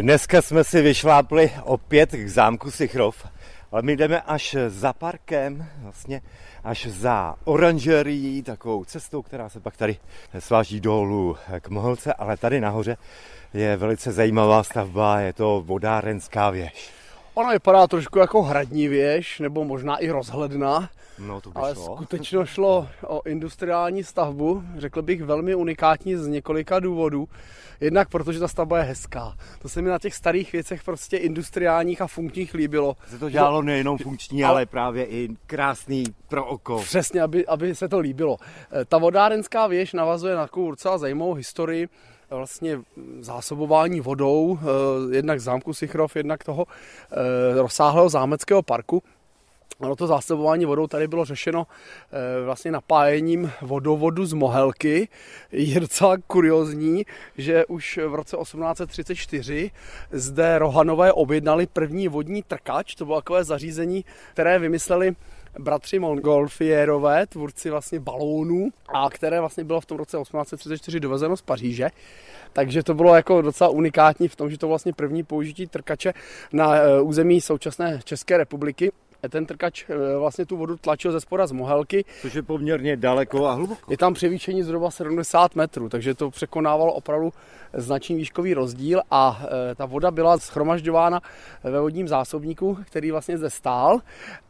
Dneska jsme si vyšlápli opět k zámku Sichrov, ale my jdeme až za parkem, vlastně až za oranžerií, takovou cestou, která se pak tady sváží dolů k Mohelce, ale tady nahoře je velice zajímavá stavba, je to vodárenská věž. Ona vypadá trošku jako hradní věž, nebo možná i rozhledna, No to by ale šlo. skutečně šlo o industriální stavbu, řekl bych velmi unikátní z několika důvodů. Jednak protože ta stavba je hezká. To se mi na těch starých věcech prostě industriálních a funkčních líbilo. Se to dělalo nejenom funkční, ale právě i krásný pro oko. Přesně, aby, aby se to líbilo. Eh, Ta vodárenská věž navazuje na takovou docela zajímavou historii vlastně zásobování vodou, eh, jednak zámku Sichrov, jednak toho eh, rozsáhlého zámeckého parku. Ono to zásobování vodou tady bylo řešeno eh, vlastně napájením vodovodu z Mohelky. Je docela kuriozní, že už v roce 1834 zde Rohanové objednali první vodní trkač. To bylo takové zařízení, které vymysleli bratři Montgolfierové, tvůrci vlastně balónů, a které vlastně bylo v tom roce 1834 dovezeno z Paříže. Takže to bylo jako docela unikátní v tom, že to vlastně první použití trkače na eh, území současné České republiky. Ten trkač eh, vlastně tu vodu tlačil ze spora z Mohelky. Což je poměrně daleko a hluboko. Je tam převýšení zhruba 70 metrů, takže to překonávalo opravdu značný výškový rozdíl a eh, ta voda byla schromažďována ve vodním zásobníku, který vlastně zde stál,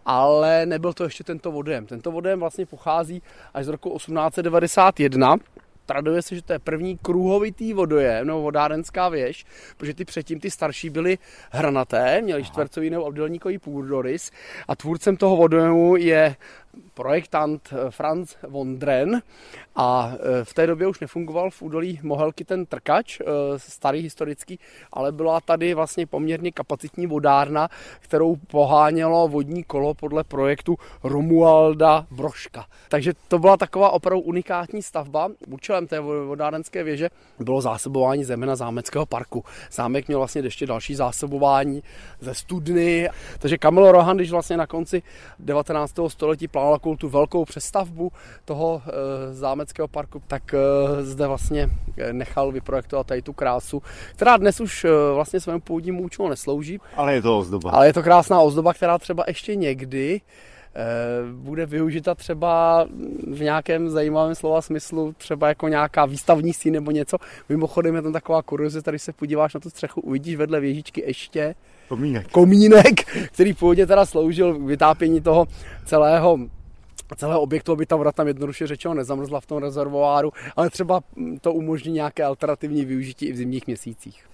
ale nebyl to ještě tento vodem. Tento vodem vlastně pochází až z roku 1891 traduje se, že to je první kruhovitý vodojem nebo vodárenská věž, protože ty předtím ty starší byly hranaté, měly čtvercový nebo obdélníkový půdorys a tvůrcem toho vodojemu je projektant eh, Franz von Dren a eh, v té době už nefungoval v údolí Mohelky ten trkač, eh, starý historický, ale byla tady vlastně poměrně kapacitní vodárna, kterou pohánělo vodní kolo podle projektu Romualda Broška. Takže to byla taková opravdu unikátní stavba. Účelem té vodárenské věže bylo zásobování zejména zámeckého parku. Zámek měl vlastně ještě další zásobování ze studny. Takže Kamil Rohan, když vlastně na konci 19. století plánoval tu velkou přestavbu toho e, zámeckého parku, tak e, zde vlastně nechal vyprojektovat tady tu krásu, která dnes už vlastně svému původnímu účelu neslouží. Ale je to ozdoba. Ale je to krásná ozdoba, která třeba ještě někdy bude využita třeba v nějakém zajímavém slova smyslu, třeba jako nějaká výstavní síň nebo něco. Mimochodem je tam taková kuriozita, když se podíváš na tu střechu, uvidíš vedle věžičky ještě komínek, komínek který původně teda sloužil k vytápění toho celého celého objektu, aby ta voda tam jednoduše řečeno nezamrzla v tom rezervoáru, ale třeba to umožní nějaké alternativní využití i v zimních měsících.